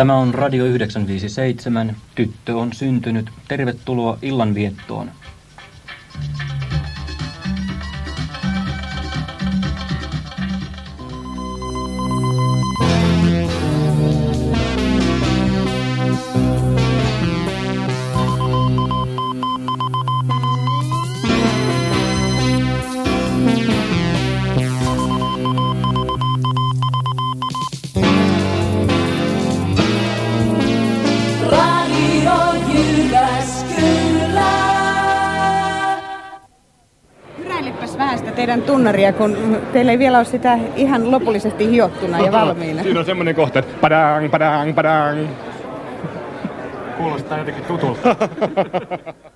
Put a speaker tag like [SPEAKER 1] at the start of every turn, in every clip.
[SPEAKER 1] Tämä on Radio 957. Tyttö on syntynyt. Tervetuloa illanviettoon.
[SPEAKER 2] Tunnaria, kun teillä ei vielä ole sitä ihan lopullisesti hiottuna ja valmiina.
[SPEAKER 3] Siinä on semmoinen kohta, että padang, padang, padang.
[SPEAKER 4] Kuulostaa jotenkin tutulta.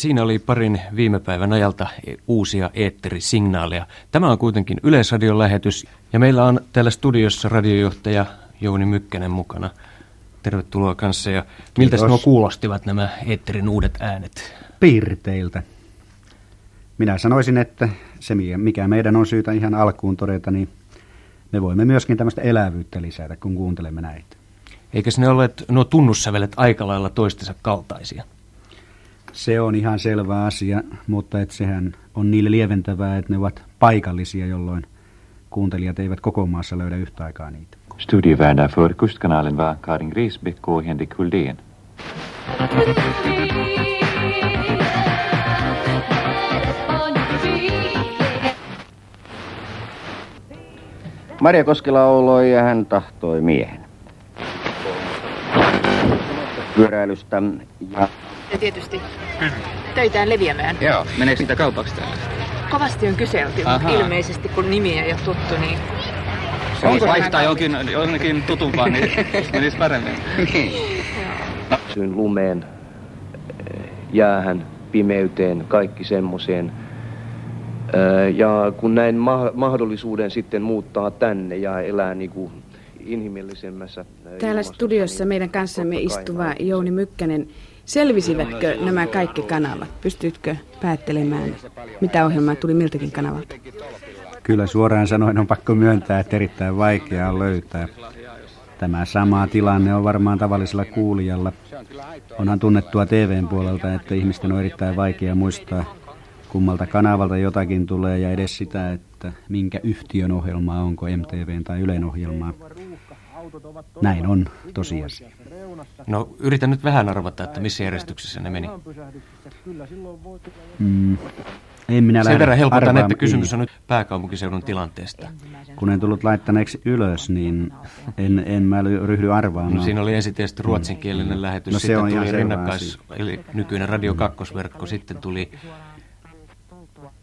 [SPEAKER 5] siinä oli parin viime päivän ajalta uusia eetterisignaaleja. Tämä on kuitenkin Yleisradion lähetys ja meillä on täällä studiossa radiojohtaja Jouni Mykkänen mukana. Tervetuloa kanssa ja miltä nuo kuulostivat nämä eetterin uudet äänet?
[SPEAKER 6] Piirteiltä. Minä sanoisin, että se mikä meidän on syytä ihan alkuun todeta, niin me voimme myöskin tämmöistä elävyyttä lisätä, kun kuuntelemme näitä.
[SPEAKER 5] Eikä ne ole nuo tunnussävelet aika lailla toistensa kaltaisia?
[SPEAKER 6] Se on ihan selvä asia, mutta et sehän on niille lieventävää, että ne ovat paikallisia, jolloin kuuntelijat eivät koko maassa löydä yhtä aikaa niitä.
[SPEAKER 7] Studievärdar för Kustkanalen var Karin Grisbeck och Henrik Huldén.
[SPEAKER 8] Maria Koskela lauloi ja hän tahtoi miehen. Pyöräilystä ja
[SPEAKER 9] ja tietysti töitään leviämään.
[SPEAKER 10] Joo, meneekö niitä kaupaksi täällä?
[SPEAKER 9] Kovasti on kyselty, mutta ilmeisesti kun nimi ei ole tuttu, niin...
[SPEAKER 10] Se Onko vaihtaa jokin, jonkin tutumpaan, niin menisi paremmin.
[SPEAKER 8] niin. Syyn lumeen, jäähän, pimeyteen, kaikki semmoiseen. Ja kun näin ma- mahdollisuuden sitten muuttaa tänne ja elää niin kuin inhimillisemmässä...
[SPEAKER 2] Täällä studiossa meidän kanssamme istuva Jouni Mykkänen Selvisivätkö nämä kaikki kanavat? Pystytkö päättelemään, mitä ohjelmaa tuli miltäkin kanavalta?
[SPEAKER 6] Kyllä suoraan sanoen on pakko myöntää, että erittäin vaikeaa löytää. Tämä sama tilanne on varmaan tavallisella kuulijalla. Onhan tunnettua TVn puolelta, että ihmisten on erittäin vaikea muistaa, kummalta kanavalta jotakin tulee ja edes sitä, että minkä yhtiön ohjelmaa, onko MTVn tai Ylen ohjelmaa. Näin on tosiasia.
[SPEAKER 5] No yritän nyt vähän arvata, että missä järjestyksessä ne meni.
[SPEAKER 6] Mm, en minä
[SPEAKER 5] Sen verran helpotan, että kysymys on nyt pääkaupunkiseudun tilanteesta.
[SPEAKER 6] Kun en tullut laittaneeksi ylös, niin en, en mä ryhdy arvaamaan.
[SPEAKER 5] No, siinä oli ensin tietysti ruotsinkielinen mm. lähetys, no, se sitten on tuli rinnakkais, eli nykyinen Radio 2-verkko, sitten tuli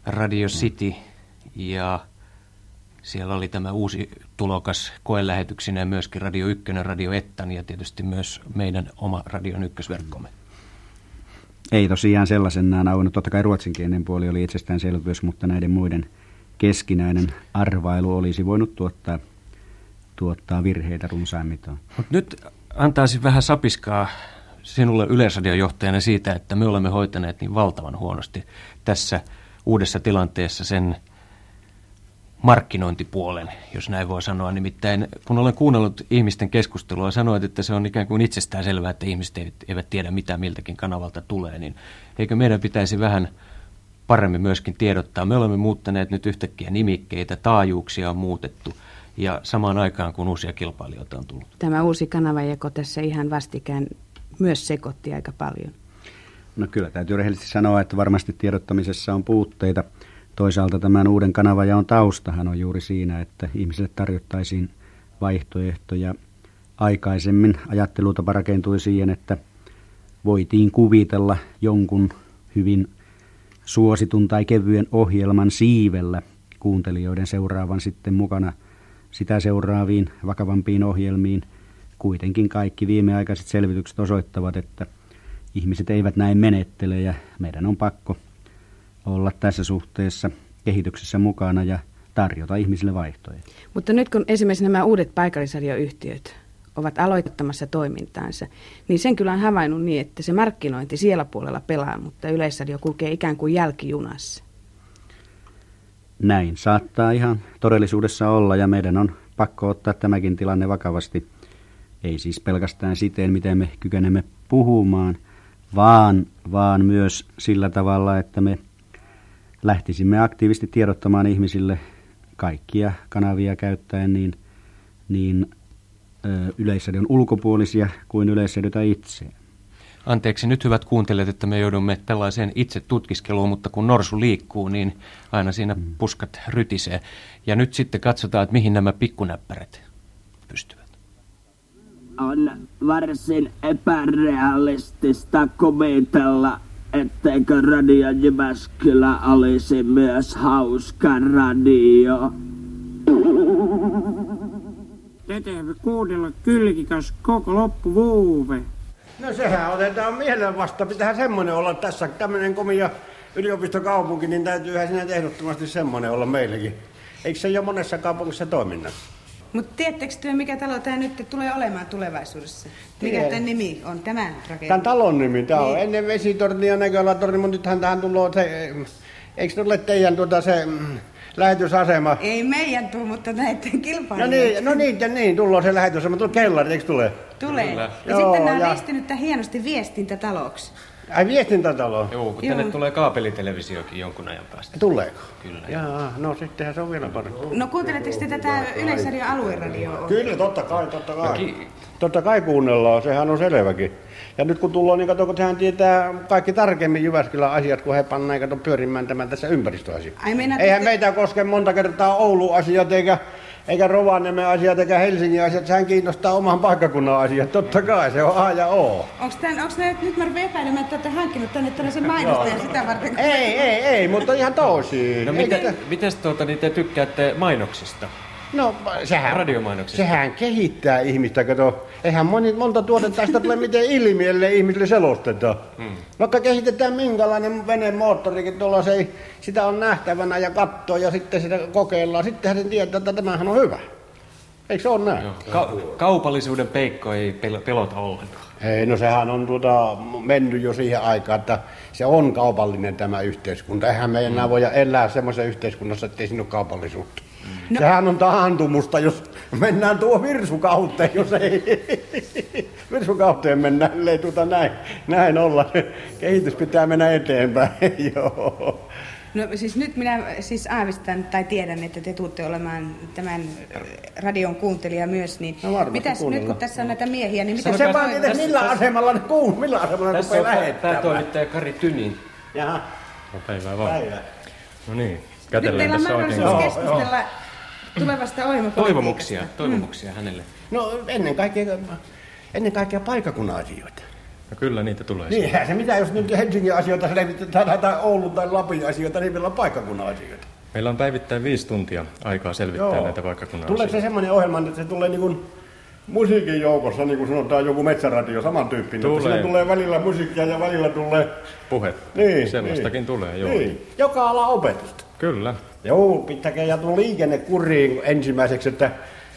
[SPEAKER 5] Radio City ja siellä oli tämä uusi tulokas koelähetyksinä myöskin Radio 1, Radio Ettan ja tietysti myös meidän oma Radio ykkösverkkomme.
[SPEAKER 6] Ei tosiaan sellaisenaan auennut. Totta kai ruotsinkielinen puoli oli itsestäänselvyys, mutta näiden muiden keskinäinen arvailu olisi voinut tuottaa, tuottaa virheitä runsaimmitoon.
[SPEAKER 5] Mut nyt antaisin vähän sapiskaa sinulle yleisradiojohtajana siitä, että me olemme hoitaneet niin valtavan huonosti tässä uudessa tilanteessa sen markkinointipuolen, jos näin voi sanoa. Nimittäin kun olen kuunnellut ihmisten keskustelua, sanoit, että se on ikään kuin itsestään selvää, että ihmiset eivät tiedä mitä miltäkin kanavalta tulee, niin eikö meidän pitäisi vähän paremmin myöskin tiedottaa. Me olemme muuttaneet nyt yhtäkkiä nimikkeitä, taajuuksia on muutettu ja samaan aikaan kun uusia kilpailijoita on tullut.
[SPEAKER 2] Tämä uusi kanavajako tässä ihan vastikään myös sekoitti aika paljon.
[SPEAKER 6] No kyllä, täytyy rehellisesti sanoa, että varmasti tiedottamisessa on puutteita – Toisaalta tämän uuden kanavajaon taustahan on juuri siinä, että ihmisille tarjottaisiin vaihtoehtoja. Aikaisemmin ajattelutapa rakentui siihen, että voitiin kuvitella jonkun hyvin suositun tai kevyen ohjelman siivellä kuuntelijoiden seuraavan sitten mukana sitä seuraaviin vakavampiin ohjelmiin. Kuitenkin kaikki viimeaikaiset selvitykset osoittavat, että ihmiset eivät näin menettele ja meidän on pakko olla tässä suhteessa kehityksessä mukana ja tarjota ihmisille vaihtoehtoja.
[SPEAKER 2] Mutta nyt kun esimerkiksi nämä uudet paikallisradioyhtiöt ovat aloittamassa toimintaansa, niin sen kyllä on havainnut niin, että se markkinointi siellä puolella pelaa, mutta yleisradio kulkee ikään kuin jälkijunassa.
[SPEAKER 6] Näin saattaa ihan todellisuudessa olla ja meidän on pakko ottaa tämäkin tilanne vakavasti. Ei siis pelkästään siten, miten me kykenemme puhumaan, vaan, vaan myös sillä tavalla, että me lähtisimme aktiivisesti tiedottamaan ihmisille kaikkia kanavia käyttäen niin, niin yleisradion ulkopuolisia kuin yleisradiota itseään.
[SPEAKER 5] Anteeksi nyt hyvät kuuntelijat, että me joudumme tällaiseen itse tutkiskeluun, mutta kun norsu liikkuu, niin aina siinä mm. puskat rytisee. Ja nyt sitten katsotaan, että mihin nämä pikkunäppärät pystyvät.
[SPEAKER 4] On varsin epärealistista kuvitella, etteikö Radio Jyväskylä olisi myös hauska radio.
[SPEAKER 11] Teteemme kuunnella kylkikäs koko loppuvuove.
[SPEAKER 12] No sehän otetaan mielen vasta. Pitää semmoinen olla tässä. Tämmöinen komia yliopistokaupunki, niin täytyyhän siinä ehdottomasti semmoinen olla meillekin. Eikö se jo monessa kaupungissa toiminnassa?
[SPEAKER 2] Mutta tiedättekö työ, mikä talo tämä nyt tulee olemaan tulevaisuudessa? Mikä tämän nimi on, tämä rakennus?
[SPEAKER 12] Tämän talon nimi, tämä niin. on ennen vesitorni ja näköalatorni, mutta nythän tähän tulee se, eikö se ole teidän tuota se mm, lähetysasema?
[SPEAKER 2] Ei meidän tuu, mutta näiden kilpailijoita.
[SPEAKER 12] No niin, no niin, ja niin, tulee se lähetysasema, tulee kellari, eikö tule?
[SPEAKER 2] Tulee. Kyllä. Ja Joo, sitten nämä on ristinyt hienosti viestintätaloksi.
[SPEAKER 12] Ai viestintätalo?
[SPEAKER 5] Joo, kun tänne Joo. tulee kaapelitelevisiokin jonkun ajan päästä.
[SPEAKER 12] Tuleeko?
[SPEAKER 5] Kyllä.
[SPEAKER 12] Jaa, no sittenhän se on vielä parempi.
[SPEAKER 2] No kuunteletteko te tätä Yleisradion alueradioa?
[SPEAKER 12] Kyllä, totta kai, totta kai. No, totta kai kuunnellaan, sehän on selväkin. Ja nyt kun tullaan, niin kato, kun hän tietää kaikki tarkemmin Jyväskylän asiat, kun he pannaan kato pyörimään tämän tässä ympäristöasiat. Eihän meitä koske monta kertaa Oulu-asiat eikä eikä Rovaniemen asiat eikä Helsingin asiat, sehän kiinnostaa oman paikkakunnan asiat, totta kai, se on A ja O.
[SPEAKER 2] Onko ne, nyt mä rupean epäilemään, että olette hankkinut tänne tällaisen mainosta ja sitä varten? Kun...
[SPEAKER 12] Ei, ei, ei, mutta ihan tosi.
[SPEAKER 5] No miten, te... mites tuota, niin te tykkäätte mainoksista?
[SPEAKER 12] No sehän, sehän kehittää ihmistä, kato. Eihän moni, monta tuotetta sitä tule miten ilmi, ellei ihmisille selosteta. Hmm. Vaikka kehitetään minkälainen veneen moottorikin, tuolla se ei, sitä on nähtävänä ja katsoo ja sitten sitä kokeillaan. Sittenhän se tietää, että tämähän on hyvä. Eikö se ole näin? Joo.
[SPEAKER 5] Ka- kaupallisuuden peikko ei pel- pelota ollenkaan.
[SPEAKER 12] Ei, no sehän on tuota, mennyt jo siihen aikaan, että se on kaupallinen tämä yhteiskunta. Eihän me enää mm. voida elää semmoisessa yhteiskunnassa, ettei siinä ole kaupallisuutta. No. Sehän on taantumusta, jos mennään tuo virsukauteen, jos ei virsukauteen mennään, ellei tuota näin, näin olla. Kehitys pitää mennä eteenpäin, joo.
[SPEAKER 2] No siis nyt minä siis aavistan tai tiedän, että te tuutte olemaan tämän radion kuuntelija myös, niin no mitäs nyt kun tässä on näitä miehiä, niin mitä
[SPEAKER 12] se vaan, että millä asemalla ne kuun, millä asemalla ne rupeaa lähettämään?
[SPEAKER 5] Tämä toimittaja Kari Tynin.
[SPEAKER 12] Jaha.
[SPEAKER 5] No päivää vaan.
[SPEAKER 12] Päivää.
[SPEAKER 5] No niin,
[SPEAKER 2] kätellään tässä oikein. Nyt teillä on mahdollisuus keskustella tulevasta
[SPEAKER 5] Toivomuksia, toivomuksia mm. hänelle.
[SPEAKER 12] No ennen kaikkea, ennen kaikkea paikakunnan asioita.
[SPEAKER 5] No kyllä niitä tulee.
[SPEAKER 12] Niin, se mitä jos nyt Helsingin asioita selvitetään tai Oulun tai Lapin asioita, niin meillä on paikkakunnan asioita.
[SPEAKER 5] Meillä on päivittäin viisi tuntia aikaa selvittää Joo. näitä paikkakunnan
[SPEAKER 12] Tuleeko
[SPEAKER 5] asioita.
[SPEAKER 12] se semmoinen ohjelma, että se tulee niin kuin musiikin joukossa, niin kuin sanotaan joku metsäradio, samantyyppinen. Tulee. Siinä tulee välillä musiikkia ja välillä tulee...
[SPEAKER 5] Puhetta.
[SPEAKER 12] Niin,
[SPEAKER 5] Sellaistakin niin. tulee, joo.
[SPEAKER 12] Niin. Joka ala opetusta.
[SPEAKER 5] Kyllä.
[SPEAKER 12] Joo, pitäkää ja tuon liikenne kuriin ensimmäiseksi, että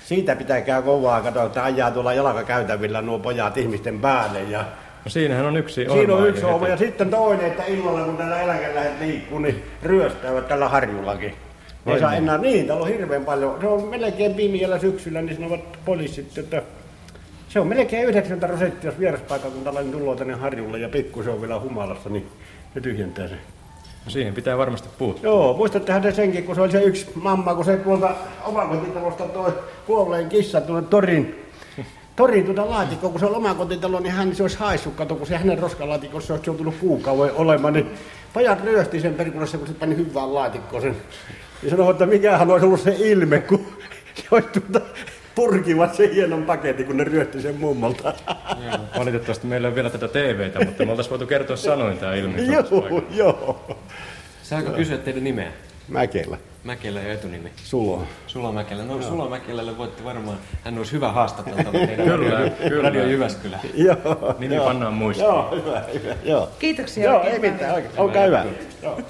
[SPEAKER 12] siitä pitäkää kovaa katsoa, että ajaa tuolla jalkakäytävillä nuo pojat ihmisten päälle. Ja
[SPEAKER 5] no siinähän on yksi
[SPEAKER 12] Siinä on yksi oma. Ja sitten toinen, että illalla kun täällä eläkeläiset liikkuu, niin ryöstävät tällä harjullakin. Ei saa enää, niin, täällä on hirveän paljon. Se on melkein pimiellä syksyllä, niin sanovat poliisit, että se on melkein 90 prosenttia, jos vieraspaikakuntalainen tulee tänne harjulle ja pikku se on vielä humalassa, niin ne tyhjentää se.
[SPEAKER 5] Siihen pitää varmasti puuttua.
[SPEAKER 12] Joo, muistattehan te senkin, kun se oli se yksi mamma, kun se tuolta omakotitalosta toi kuolleen kissa tuonne torin, torin tuota laatikko, kun se on omakotitalo, niin hän se olisi haissut, kato, kun se hänen roskalaatikossa olisi joutunut kuukauden olemaan, niin pajat ryösti sen perkulassa, kun se pani hyvään laatikkoon sen. Ja sanoi, että mikähän olisi ollut se ilme, kun se olisi tuota purkivat sen hienon paketin, kun ne ryötti sen mummolta.
[SPEAKER 13] Joo, valitettavasti meillä on vielä tätä TVtä, mutta me oltaisiin voitu kertoa sanoin tämä ilmiö.
[SPEAKER 12] joo, joo.
[SPEAKER 5] Saanko kysyä teidän nimeä?
[SPEAKER 12] Mäkelä.
[SPEAKER 5] Mäkelä ja etunimi.
[SPEAKER 12] Sulo.
[SPEAKER 5] Sulo Mäkelä. No Sulo Mäkelälle voitte varmaan, hän olisi hyvä haastateltava teidän
[SPEAKER 13] Kyllä,
[SPEAKER 5] radio,
[SPEAKER 13] kyllä.
[SPEAKER 5] radio Jyväskylä.
[SPEAKER 12] Joo.
[SPEAKER 13] Nimi
[SPEAKER 12] joo.
[SPEAKER 13] pannaan muistiin.
[SPEAKER 12] Joo, hyvä, hyvä. Joo.
[SPEAKER 2] Kiitoksia
[SPEAKER 12] Joo,
[SPEAKER 2] oikein
[SPEAKER 12] ei mitään. Oikein. Olkaa hyvä. Joo.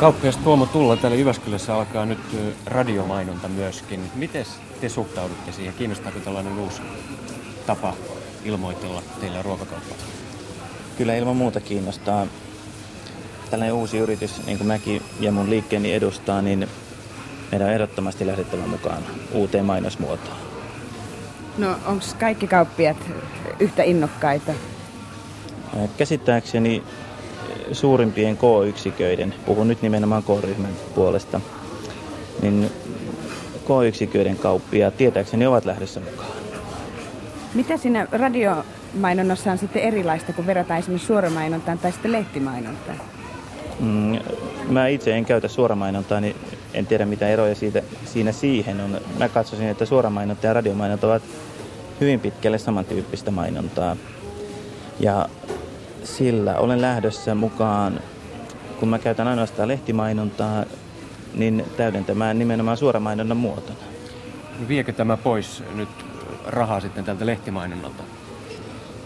[SPEAKER 5] Kauppias Tuomo Tulla täällä Jyväskylässä alkaa nyt radiomainonta myöskin. Miten te suhtaudutte siihen? Kiinnostaako tällainen uusi tapa ilmoitella teillä ruokakauppaa?
[SPEAKER 14] Kyllä ilman muuta kiinnostaa. Tällainen uusi yritys, niin kuin mäkin ja mun liikkeeni edustaa, niin meidän on ehdottomasti lähdettävä mukaan uuteen mainosmuotoon.
[SPEAKER 2] No onko kaikki kauppiat yhtä innokkaita?
[SPEAKER 14] Ää, Käsittääkseni suurimpien K-yksiköiden, puhun nyt nimenomaan K-ryhmän puolesta, niin K-yksiköiden kauppia tietääkseni ovat lähdössä mukaan.
[SPEAKER 2] Mitä siinä radiomainonnassa on sitten erilaista, kun verrataan esimerkiksi suoramainontaan tai sitten lehtimainontaan?
[SPEAKER 14] Mm, mä itse en käytä suoramainontaa, niin en tiedä mitä eroja siitä, siinä siihen on. Mä katsoisin, että suoramainonta ja radiomainonta ovat hyvin pitkälle samantyyppistä mainontaa. Ja sillä olen lähdössä mukaan, kun mä käytän ainoastaan lehtimainontaa, niin täydentämään nimenomaan suoramainonnan muotona.
[SPEAKER 5] No Viekö tämä pois nyt rahaa sitten tältä lehtimainonnalta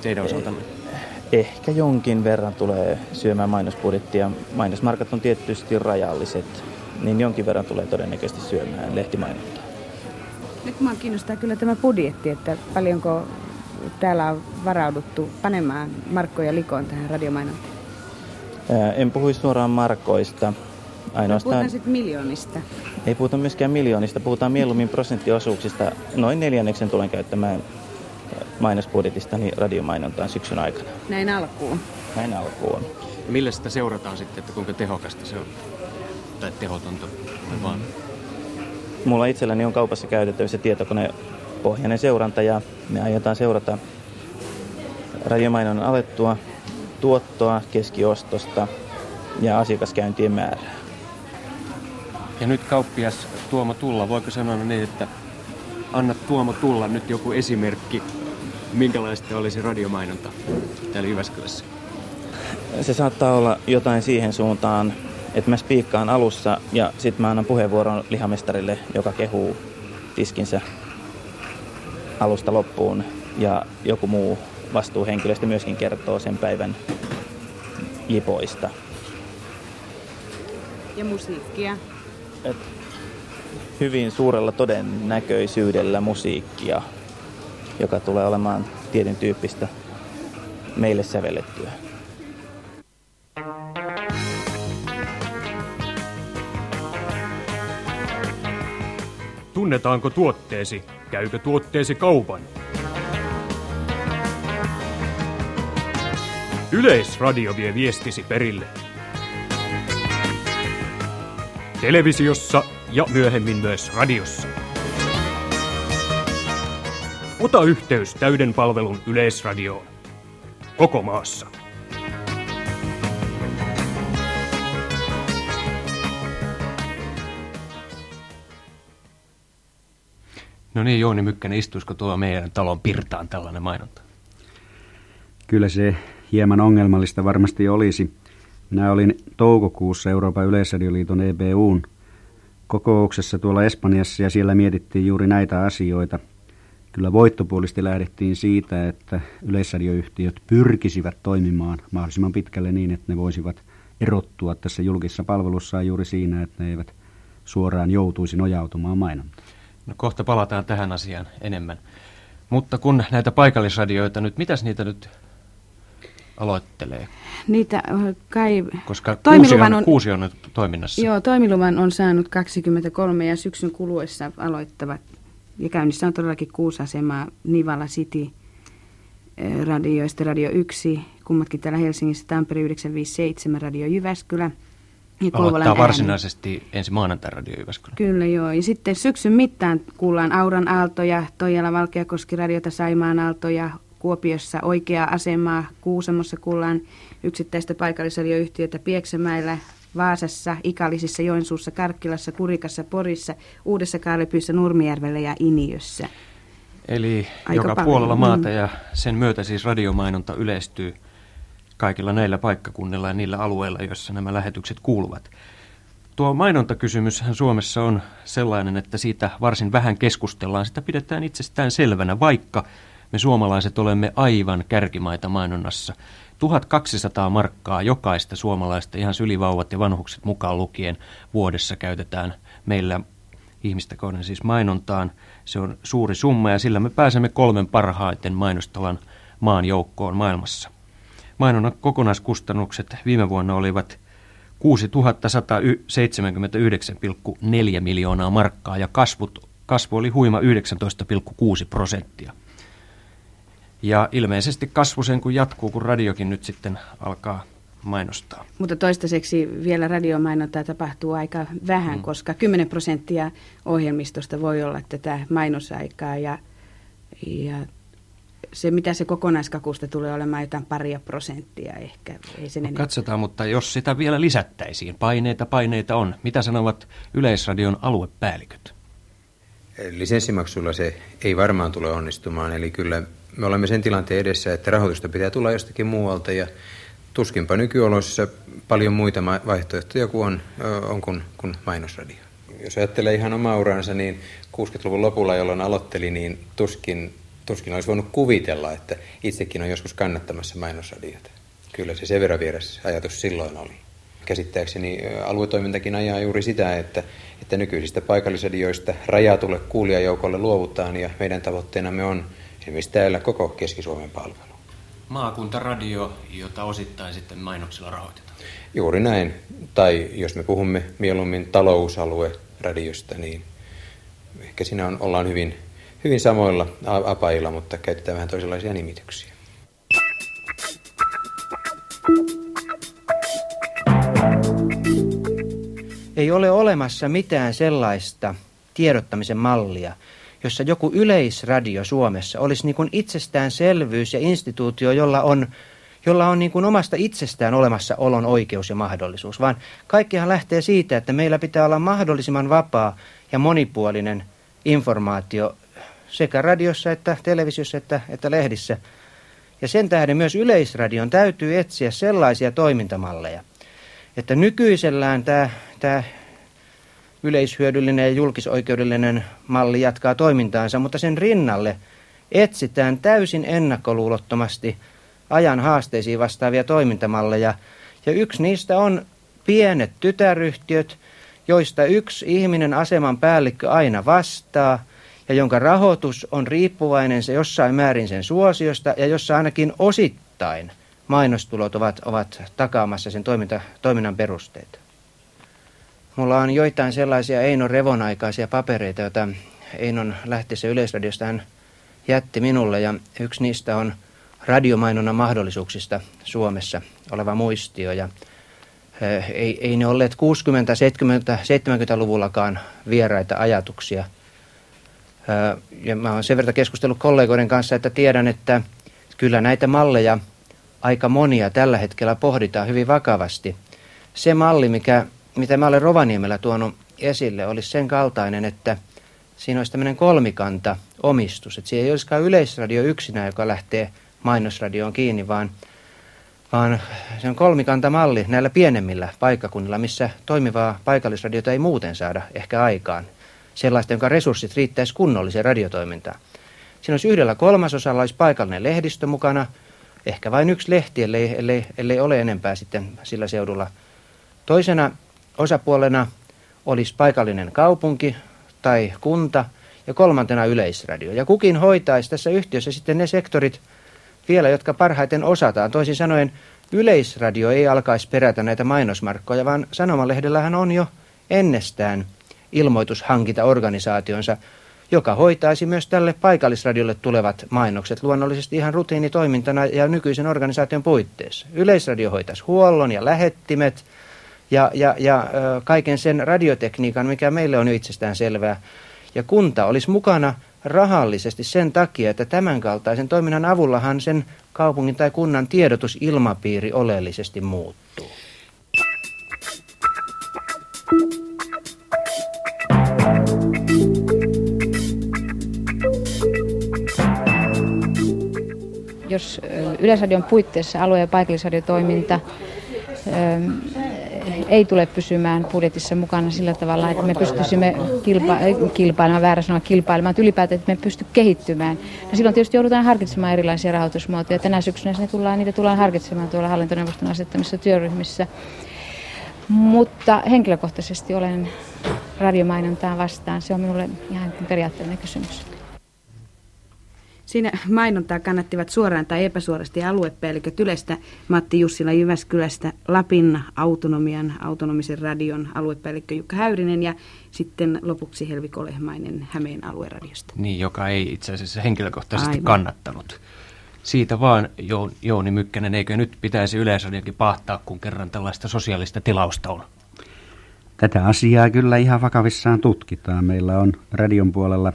[SPEAKER 5] teidän osaltanne?
[SPEAKER 14] Ehkä jonkin verran tulee syömään mainosbudjettia. Mainosmarkat on tietysti rajalliset, niin jonkin verran tulee todennäköisesti syömään lehtimainontaa.
[SPEAKER 2] Nyt minua kiinnostaa kyllä tämä budjetti, että paljonko täällä on varauduttu panemaan markkoja likoon tähän radiomainontaan.
[SPEAKER 14] En puhuisi suoraan markoista. Ainoastaan,
[SPEAKER 2] Puhutaan sitten miljoonista.
[SPEAKER 14] ei puhuta myöskään miljoonista, puhutaan mieluummin prosenttiosuuksista. Noin neljänneksen tulen käyttämään mainosbudjetistani radiomainontaan syksyn aikana.
[SPEAKER 2] Näin alkuun.
[SPEAKER 14] Näin alkuun.
[SPEAKER 5] Millä sitä seurataan sitten, että kuinka tehokasta se on? Tai tehotonta? Vaan?
[SPEAKER 14] Mulla itselläni on kaupassa käytettävissä tietokonepohjainen seuranta ja me aiotaan seurata radiomainonnan alettua tuottoa, keskiostosta ja asiakaskäyntien määrää.
[SPEAKER 5] Ja nyt kauppias Tuomo Tulla, voiko sanoa niin, että anna Tuomo Tulla nyt joku esimerkki, minkälaista olisi radiomainonta täällä Jyväskylässä?
[SPEAKER 14] Se saattaa olla jotain siihen suuntaan, että mä spiikkaan alussa ja sitten mä annan puheenvuoron lihamestarille, joka kehuu tiskinsä alusta loppuun ja joku muu vastuuhenkilöstä myöskin kertoo sen päivän jipoista.
[SPEAKER 2] Ja musiikkia.
[SPEAKER 14] Et hyvin suurella todennäköisyydellä musiikkia, joka tulee olemaan tietyn tyyppistä meille sävellettyä.
[SPEAKER 3] Tunnetaanko tuotteesi? Käykö tuotteesi kaupan? Yleisradio vie viestisi perille. Televisiossa ja myöhemmin myös radiossa. Ota yhteys täyden palvelun Yleisradioon. Koko maassa.
[SPEAKER 5] No niin, Jouni Mykkänen, istuisiko tuo meidän talon pirtaan tällainen mainonta?
[SPEAKER 6] Kyllä se hieman ongelmallista varmasti olisi. Minä olin toukokuussa Euroopan Yleisradioliiton EBUn kokouksessa tuolla Espanjassa ja siellä mietittiin juuri näitä asioita. Kyllä voittopuolisesti lähdettiin siitä, että yleisradioyhtiöt pyrkisivät toimimaan mahdollisimman pitkälle niin, että ne voisivat erottua tässä julkisessa palvelussaan juuri siinä, että ne eivät suoraan joutuisi nojautumaan mainontaan.
[SPEAKER 5] No kohta palataan tähän asiaan enemmän. Mutta kun näitä paikallisradioita nyt, mitäs niitä nyt aloittelee?
[SPEAKER 2] Niitä kai...
[SPEAKER 5] Koska kuusi
[SPEAKER 2] Toimiluvan
[SPEAKER 5] on,
[SPEAKER 2] on-
[SPEAKER 5] kuusi on nyt toiminnassa.
[SPEAKER 2] Joo, toimiluvan on saanut 23 ja syksyn kuluessa aloittavat. Ja käynnissä on todellakin kuusi asemaa, Nivala City, radioista Radio 1, kummatkin täällä Helsingissä, Tampere 957, Radio Jyväskylä. Kouvolan
[SPEAKER 5] Aloittaa
[SPEAKER 2] ääni.
[SPEAKER 5] varsinaisesti ensi maanantai Radio Jyväskylä.
[SPEAKER 2] Kyllä joo. Ja sitten syksyn mittaan kuullaan Auran aaltoja, Toijala Valkeakoski radiota Saimaan aaltoja, Kuopiossa oikeaa asemaa, Kuusamossa kuullaan yksittäistä paikallisradioyhtiötä Pieksämäellä, Vaasassa, Ikalisissa, Joensuussa, Karkkilassa, Kurikassa, Porissa, Uudessa Kaalepyyssä, Nurmijärvellä ja Iniössä.
[SPEAKER 5] Eli
[SPEAKER 2] Aika
[SPEAKER 5] joka
[SPEAKER 2] paljon,
[SPEAKER 5] puolella maata
[SPEAKER 2] mm.
[SPEAKER 5] ja sen myötä siis radiomainonta yleistyy kaikilla näillä paikkakunnilla ja niillä alueilla, joissa nämä lähetykset kuuluvat. Tuo mainontakysymyshän Suomessa on sellainen, että siitä varsin vähän keskustellaan. Sitä pidetään itsestään selvänä, vaikka me suomalaiset olemme aivan kärkimaita mainonnassa. 1200 markkaa jokaista suomalaista, ihan sylivauvat ja vanhukset mukaan lukien, vuodessa käytetään meillä ihmistä kohden siis mainontaan. Se on suuri summa ja sillä me pääsemme kolmen parhaiten mainostavan maan joukkoon maailmassa. Mainonnan kokonaiskustannukset viime vuonna olivat 6179,4 miljoonaa markkaa ja kasvut, kasvu oli huima 19,6 prosenttia. Ja ilmeisesti kasvu sen kun jatkuu, kun radiokin nyt sitten alkaa mainostaa.
[SPEAKER 2] Mutta toistaiseksi vielä radiomainontaa tapahtuu aika vähän, mm. koska 10 prosenttia ohjelmistosta voi olla tätä mainosaikaa ja, ja se mitä se kokonaiskakusta tulee olemaan jotain paria prosenttia ehkä. Ei sen
[SPEAKER 5] No, katsotaan, mutta jos sitä vielä lisättäisiin, paineita paineita on. Mitä sanovat Yleisradion aluepäälliköt?
[SPEAKER 15] Lisenssimaksulla se ei varmaan tule onnistumaan, eli kyllä me olemme sen tilanteen edessä, että rahoitusta pitää tulla jostakin muualta ja tuskinpa nykyoloissa paljon muita vaihtoehtoja kuin on, on kuin, kuin mainosradio. Jos ajattelee ihan omaa uraansa, niin 60-luvun lopulla, jolloin aloittelin, niin tuskin, tuskin olisi voinut kuvitella, että itsekin on joskus kannattamassa mainosradiota. Kyllä se sen verran vieras ajatus silloin oli. Käsittääkseni aluetoimintakin ajaa juuri sitä, että, että nykyisistä paikallisradioista rajatulle kuulijajoukolle luovutaan ja meidän tavoitteenamme on esimerkiksi täällä koko Keski-Suomen palvelu.
[SPEAKER 5] Maakuntaradio, jota osittain sitten mainoksilla rahoitetaan.
[SPEAKER 15] Juuri näin. Tai jos me puhumme mieluummin talousalueradiosta, niin ehkä siinä on, ollaan hyvin, hyvin samoilla a- apailla, mutta käytetään vähän toisenlaisia nimityksiä.
[SPEAKER 16] Ei ole olemassa mitään sellaista tiedottamisen mallia, jossa joku yleisradio Suomessa olisi niin kuin itsestäänselvyys ja instituutio, jolla on, jolla on niin kuin omasta itsestään olemassa olon oikeus ja mahdollisuus, vaan kaikkihan lähtee siitä, että meillä pitää olla mahdollisimman vapaa ja monipuolinen informaatio sekä radiossa että televisiossa että, että lehdissä. Ja sen tähden myös yleisradion täytyy etsiä sellaisia toimintamalleja, että nykyisellään tämä, tämä yleishyödyllinen ja julkisoikeudellinen malli jatkaa toimintaansa, mutta sen rinnalle etsitään täysin ennakkoluulottomasti ajan haasteisiin vastaavia toimintamalleja. Ja yksi niistä on pienet tytäryhtiöt, joista yksi ihminen aseman päällikkö aina vastaa ja jonka rahoitus on riippuvainen se jossain määrin sen suosiosta ja jossa ainakin osittain mainostulot ovat, ovat takaamassa sen toiminta, toiminnan perusteita. Mulla on joitain sellaisia Einon Revon aikaisia papereita, joita Einon lähtiessä Yleisradiosta hän jätti minulle ja yksi niistä on radiomainonnan mahdollisuuksista Suomessa oleva muistio ja eh, ei, ei ne olleet 60-, 70-, 70-luvullakaan vieraita ajatuksia. Ja mä oon sen verran keskustellut kollegoiden kanssa, että tiedän, että kyllä näitä malleja aika monia tällä hetkellä pohditaan hyvin vakavasti. Se malli, mikä, mitä mä olen Rovaniemellä tuonut esille, olisi sen kaltainen, että siinä olisi tämmöinen kolmikanta omistus. Että siinä ei olisikaan yleisradio yksinään, joka lähtee mainosradioon kiinni, vaan, vaan se on kolmikantamalli näillä pienemmillä paikkakunnilla, missä toimivaa paikallisradiota ei muuten saada ehkä aikaan. Sellaista, jonka resurssit riittäisi kunnolliseen radiotoimintaan. Siinä olisi yhdellä kolmasosalla olisi paikallinen lehdistö mukana, ehkä vain yksi lehti, ellei, ellei, ellei ole enempää sitten sillä seudulla. Toisena osapuolena olisi paikallinen kaupunki tai kunta ja kolmantena yleisradio. Ja kukin hoitaisi tässä yhtiössä sitten ne sektorit vielä, jotka parhaiten osataan. Toisin sanoen yleisradio ei alkaisi perätä näitä mainosmarkkoja, vaan sanomalehdellähän on jo ennestään ilmoitushankintaorganisaationsa, joka hoitaisi myös tälle paikallisradiolle tulevat mainokset luonnollisesti ihan rutiinitoimintana ja nykyisen organisaation puitteissa. Yleisradio hoitaisi huollon ja lähettimet ja, ja, ja kaiken sen radiotekniikan, mikä meille on jo itsestään selvää. Ja kunta olisi mukana rahallisesti sen takia, että tämänkaltaisen toiminnan avullahan sen kaupungin tai kunnan tiedotusilmapiiri oleellisesti muuttuu.
[SPEAKER 17] Jos Yleisradion puitteissa alue- ja paikallisradiotoiminta ei tule pysymään budjetissa mukana sillä tavalla, että me pystyisimme kilpa- kilpailemaan, väärä sanoa kilpailemaan, että ylipäätään, että me pysty kehittymään. No silloin tietysti joudutaan harkitsemaan erilaisia rahoitusmuotoja. Tänä syksynä ne tullaan, niitä tullaan harkitsemaan tuolla hallintoneuvoston asettamissa työryhmissä. Mutta henkilökohtaisesti olen radiomainontaa vastaan. Se on minulle ihan periaatteellinen kysymys.
[SPEAKER 2] Siinä mainontaa kannattivat suoraan tai epäsuorasti aluepäälliköt Ylestä Matti Jussila Jyväskylästä, Lapin autonomian, autonomisen radion aluepäällikkö Jukka Häyrinen ja sitten lopuksi Helvi Kolehmainen Hämeen alueradiosta.
[SPEAKER 5] Niin, joka ei itse asiassa henkilökohtaisesti Aivan. kannattanut. Siitä vaan, Jouni Mykkänen, eikö nyt pitäisi Yleisradiokin pahtaa, kun kerran tällaista sosiaalista tilausta on?
[SPEAKER 6] Tätä asiaa kyllä ihan vakavissaan tutkitaan. Meillä on radion puolella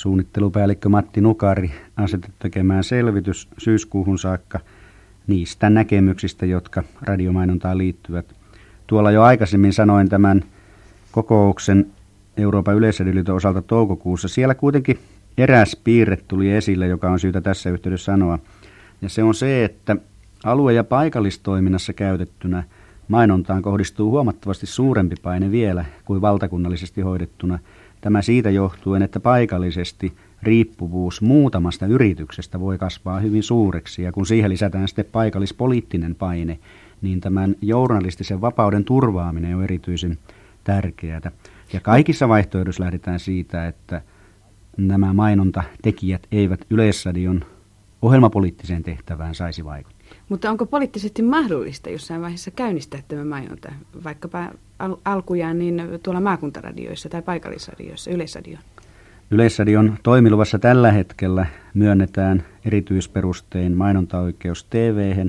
[SPEAKER 6] suunnittelupäällikkö Matti Nukari asetettu tekemään selvitys syyskuuhun saakka niistä näkemyksistä, jotka radiomainontaan liittyvät. Tuolla jo aikaisemmin sanoin tämän kokouksen Euroopan yleisödiliiton osalta toukokuussa. Siellä kuitenkin eräs piirre tuli esille, joka on syytä tässä yhteydessä sanoa. Ja se on se, että alue- ja paikallistoiminnassa käytettynä mainontaan kohdistuu huomattavasti suurempi paine vielä kuin valtakunnallisesti hoidettuna – Tämä siitä johtuen, että paikallisesti riippuvuus muutamasta yrityksestä voi kasvaa hyvin suureksi ja kun siihen lisätään sitten paikallispoliittinen paine, niin tämän journalistisen vapauden turvaaminen on erityisen tärkeää. Ja kaikissa vaihtoehdoissa lähdetään siitä, että nämä mainontatekijät eivät Yleisradion ohjelmapoliittiseen tehtävään saisi vaikuttaa.
[SPEAKER 2] Mutta onko poliittisesti mahdollista jossain vaiheessa käynnistää tämä mainonta, vaikkapa al- alkujaan niin tuolla maakuntaradioissa tai paikallisradioissa, Yleisradion?
[SPEAKER 6] Yleisradion toimiluvassa tällä hetkellä myönnetään erityisperustein mainontaoikeus tv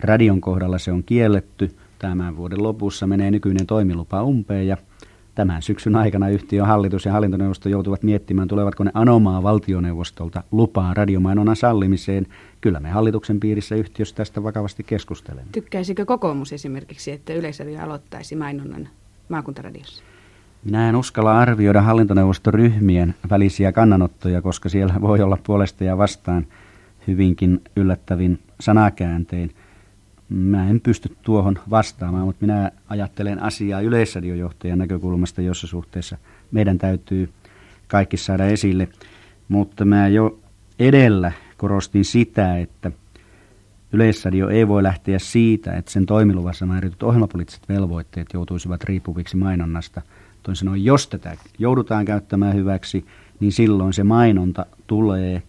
[SPEAKER 6] Radion kohdalla se on kielletty. Tämän vuoden lopussa menee nykyinen toimilupa umpeen ja Tämän syksyn aikana yhtiön hallitus ja hallintoneuvosto joutuvat miettimään, tulevatko ne anomaa valtioneuvostolta lupaa radiomainonnan sallimiseen. Kyllä me hallituksen piirissä yhtiössä tästä vakavasti keskustelemme.
[SPEAKER 2] Tykkäisikö kokoomus esimerkiksi, että Yleisradio aloittaisi mainonnan maakuntaradiossa?
[SPEAKER 6] Minä en uskalla arvioida hallintoneuvoston ryhmien välisiä kannanottoja, koska siellä voi olla puolesta ja vastaan hyvinkin yllättävin sanakääntein – Mä en pysty tuohon vastaamaan, mutta minä ajattelen asiaa yleisradiojohtajan näkökulmasta, jossa suhteessa meidän täytyy kaikki saada esille. Mutta mä jo edellä korostin sitä, että Yleisradio ei voi lähteä siitä, että sen toimiluvassa määrityt ohjelmapoliittiset velvoitteet joutuisivat riippuviksi mainonnasta. Toisin sanoen, jos tätä joudutaan käyttämään hyväksi, niin silloin se mainonta tulee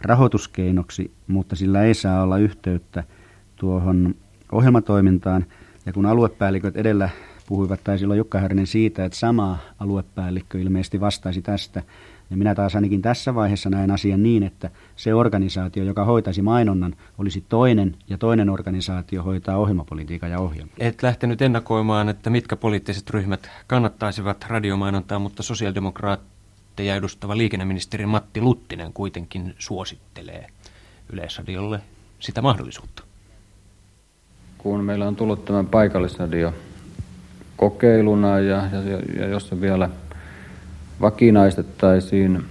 [SPEAKER 6] rahoituskeinoksi, mutta sillä ei saa olla yhteyttä – tuohon ohjelmatoimintaan. Ja kun aluepäälliköt edellä puhuivat, tai silloin Jukka Härinen siitä, että sama aluepäällikkö ilmeisesti vastaisi tästä, ja minä taas ainakin tässä vaiheessa näen asian niin, että se organisaatio, joka hoitaisi mainonnan, olisi toinen ja toinen organisaatio hoitaa ohjelmapolitiikan ja ohjelma.
[SPEAKER 5] Et lähtenyt ennakoimaan, että mitkä poliittiset ryhmät kannattaisivat radiomainontaa, mutta sosiaalidemokraatteja edustava liikenneministeri Matti Luttinen kuitenkin suosittelee Yleisradiolle sitä mahdollisuutta
[SPEAKER 18] kun meillä on tullut tämä paikallisradio kokeiluna ja, ja, ja jos se vielä vakinaistettaisiin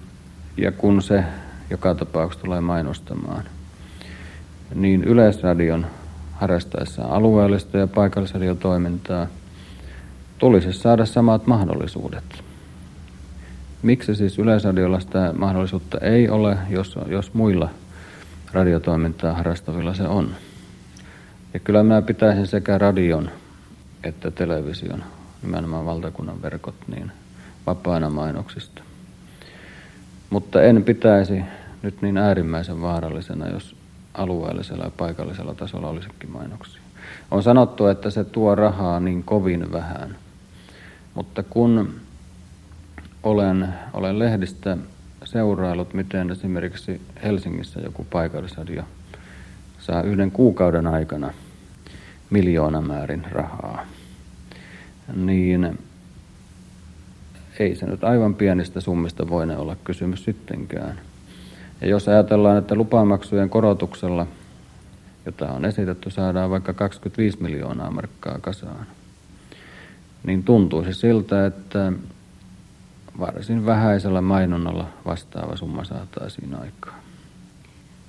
[SPEAKER 18] ja kun se joka tapauksessa tulee mainostamaan, niin Yleisradion harrastaessa alueellista ja paikallisradiotoimintaa tulisi saada samat mahdollisuudet. Miksi siis Yleisradiolla sitä mahdollisuutta ei ole, jos, jos muilla radiotoimintaa harrastavilla se on? Ja kyllä minä pitäisin sekä radion että television, nimenomaan valtakunnan verkot, niin vapaana mainoksista. Mutta en pitäisi nyt niin äärimmäisen vaarallisena, jos alueellisella ja paikallisella tasolla olisikin mainoksia. On sanottu, että se tuo rahaa niin kovin vähän. Mutta kun olen, olen lehdistä seurailut, miten esimerkiksi Helsingissä joku paikallisradio saa yhden kuukauden aikana miljoonamäärin rahaa, niin ei se nyt aivan pienistä summista voine olla kysymys sittenkään. Ja jos ajatellaan, että lupamaksujen korotuksella, jota on esitetty, saadaan vaikka 25 miljoonaa markkaa kasaan, niin tuntuisi siltä, että varsin vähäisellä mainonnalla vastaava summa saataisiin aikaan.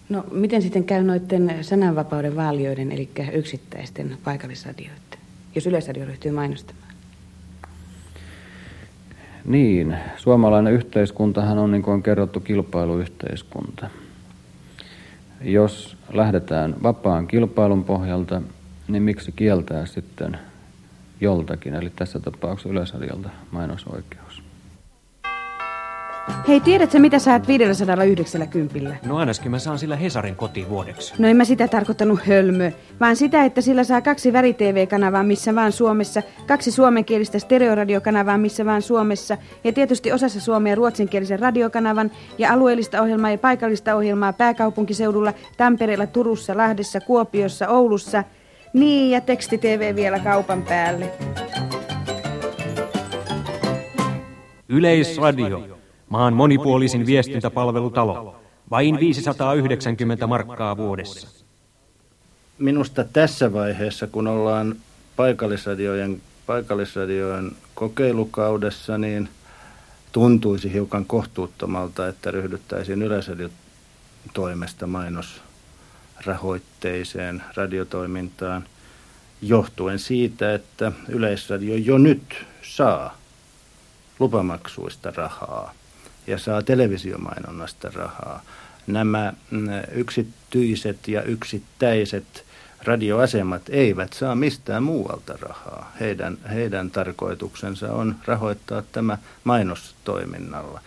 [SPEAKER 2] No, miten sitten käy noiden sananvapauden vaalioiden, eli yksittäisten paikallisradioiden, jos Yleisradio ryhtyy mainostamaan?
[SPEAKER 18] Niin, suomalainen yhteiskuntahan on, niin kuin on kerrottu, kilpailuyhteiskunta. Jos lähdetään vapaan kilpailun pohjalta, niin miksi kieltää sitten joltakin, eli tässä tapauksessa Yleisradiolta mainosoikeus?
[SPEAKER 2] Hei, tiedätkö mitä saat 590?
[SPEAKER 1] No ainakin mä saan sillä Hesarin kotivuodeksi.
[SPEAKER 2] No en mä sitä tarkoittanut hölmö, vaan sitä, että sillä saa kaksi väri-TV-kanavaa missä vaan Suomessa, kaksi suomenkielistä stereoradiokanavaa missä vaan Suomessa, ja tietysti osassa Suomea ruotsinkielisen radiokanavan, ja alueellista ohjelmaa ja paikallista ohjelmaa pääkaupunkiseudulla, Tampereella, Turussa, Lahdessa, Kuopiossa, Oulussa. Niin, ja teksti-TV vielä kaupan päälle.
[SPEAKER 3] Yleisradio. Maan monipuolisin viestintäpalvelutalo. Vain 590 markkaa vuodessa.
[SPEAKER 19] Minusta tässä vaiheessa, kun ollaan paikallisradiojen, paikallisradiojen kokeilukaudessa, niin tuntuisi hiukan kohtuuttomalta, että ryhdyttäisiin yleisradiotoimesta mainosrahoitteiseen radiotoimintaan johtuen siitä, että Yleisradio jo nyt saa lupamaksuista rahaa ja saa televisiomainonnasta rahaa. Nämä mm, yksityiset ja yksittäiset radioasemat eivät saa mistään muualta rahaa. Heidän, heidän tarkoituksensa on rahoittaa tämä mainostoiminnalla.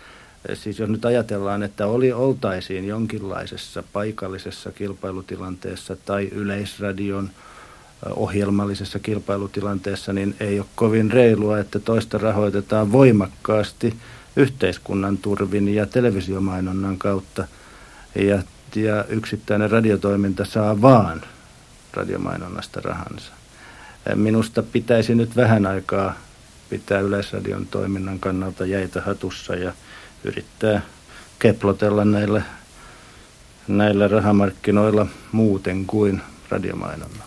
[SPEAKER 19] Siis jos nyt ajatellaan, että oli, oltaisiin jonkinlaisessa paikallisessa kilpailutilanteessa tai yleisradion ohjelmallisessa kilpailutilanteessa, niin ei ole kovin reilua, että toista rahoitetaan voimakkaasti yhteiskunnan turvin ja televisiomainonnan kautta ja, ja yksittäinen radiotoiminta saa vaan radiomainonnasta rahansa. Minusta pitäisi nyt vähän aikaa pitää Yleisradion toiminnan kannalta jäitä hatussa ja yrittää keplotella näillä, näillä rahamarkkinoilla muuten kuin radiomainonnalla.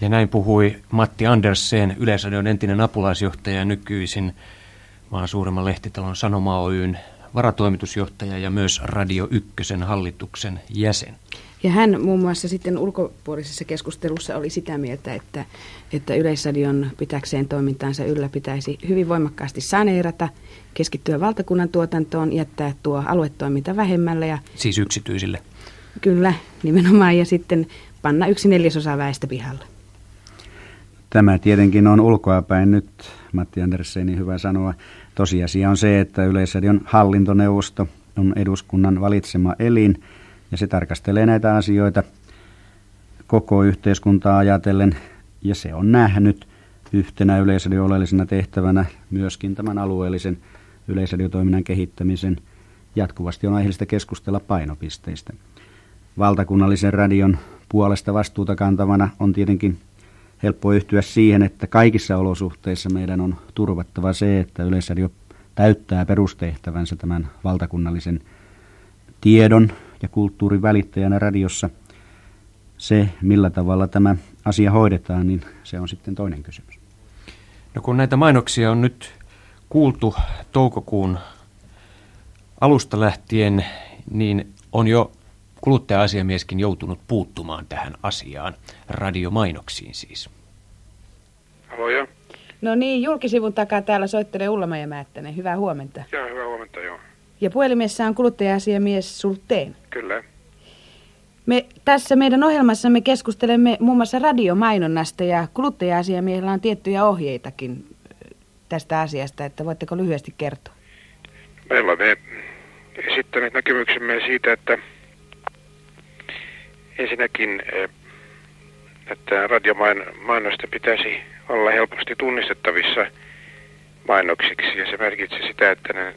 [SPEAKER 3] Ja näin puhui Matti Andersen, Yleisradion entinen apulaisjohtaja ja nykyisin maan suurimman lehtitalon Sanoma Oyn varatoimitusjohtaja ja myös Radio Ykkösen hallituksen jäsen.
[SPEAKER 2] Ja hän muun muassa sitten ulkopuolisessa keskustelussa oli sitä mieltä, että, että Yleisradion pitäkseen toimintaansa yllä pitäisi hyvin voimakkaasti saneerata, keskittyä valtakunnan tuotantoon, jättää tuo aluetoiminta vähemmälle. Ja,
[SPEAKER 3] siis yksityisille?
[SPEAKER 2] Kyllä, nimenomaan, ja sitten panna yksi neljäsosa väestä pihalle.
[SPEAKER 6] Tämä tietenkin on ulkoapäin nyt, Matti Andersenin hyvä sanoa. Tosiasia on se, että Yleisradion hallintoneuvosto on eduskunnan valitsema elin ja se tarkastelee näitä asioita koko yhteiskuntaa ajatellen ja se on nähnyt yhtenä Yleisradion oleellisena tehtävänä myöskin tämän alueellisen yleisradiotoiminnan kehittämisen. Jatkuvasti on aiheellista keskustella painopisteistä. Valtakunnallisen radion puolesta vastuuta kantavana on tietenkin helppo yhtyä siihen, että kaikissa olosuhteissa meidän on turvattava se, että Yleisradio täyttää perustehtävänsä tämän valtakunnallisen tiedon ja kulttuurin välittäjänä radiossa. Se, millä tavalla tämä asia hoidetaan, niin se on sitten toinen kysymys.
[SPEAKER 3] No kun näitä mainoksia on nyt kuultu toukokuun alusta lähtien, niin on jo kuluttaja-asiamieskin joutunut puuttumaan tähän asiaan, radiomainoksiin siis.
[SPEAKER 20] Aloja.
[SPEAKER 2] No niin, julkisivun takaa täällä soittelee Ullama ja Määttänen. Hyvää huomenta.
[SPEAKER 20] Joo, hyvää huomenta, joo.
[SPEAKER 2] Ja puhelimessa on kuluttaja-asiamies Sulteen.
[SPEAKER 20] Kyllä.
[SPEAKER 2] Me tässä meidän ohjelmassamme keskustelemme muun muassa radiomainonnasta ja kuluttaja-asiamiehellä on tiettyjä ohjeitakin tästä asiasta, että voitteko lyhyesti kertoa?
[SPEAKER 20] Meillä olemme esittäneet näkemyksemme siitä, että ensinnäkin että radiomainosta pitäisi olla helposti tunnistettavissa mainoksiksi ja se merkitsee sitä, että ne